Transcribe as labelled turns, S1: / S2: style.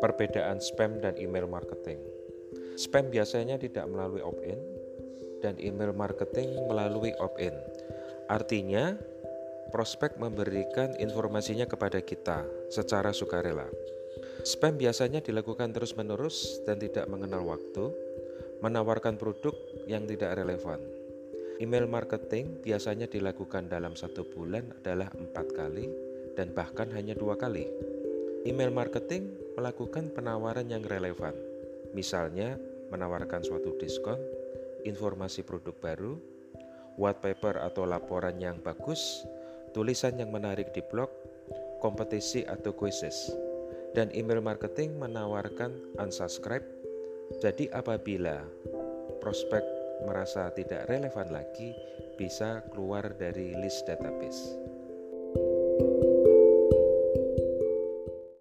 S1: Perbedaan spam dan email marketing. Spam biasanya tidak melalui opt-in dan email marketing melalui opt-in. Artinya, prospek memberikan informasinya kepada kita secara sukarela. Spam biasanya dilakukan terus-menerus dan tidak mengenal waktu, menawarkan produk yang tidak relevan. Email marketing biasanya dilakukan dalam satu bulan adalah empat kali dan bahkan hanya dua kali. Email marketing melakukan penawaran yang relevan, misalnya menawarkan suatu diskon, informasi produk baru, white paper atau laporan yang bagus, tulisan yang menarik di blog, kompetisi atau quizzes. Dan email marketing menawarkan unsubscribe. Jadi apabila prospek merasa tidak relevan lagi, bisa keluar dari list database.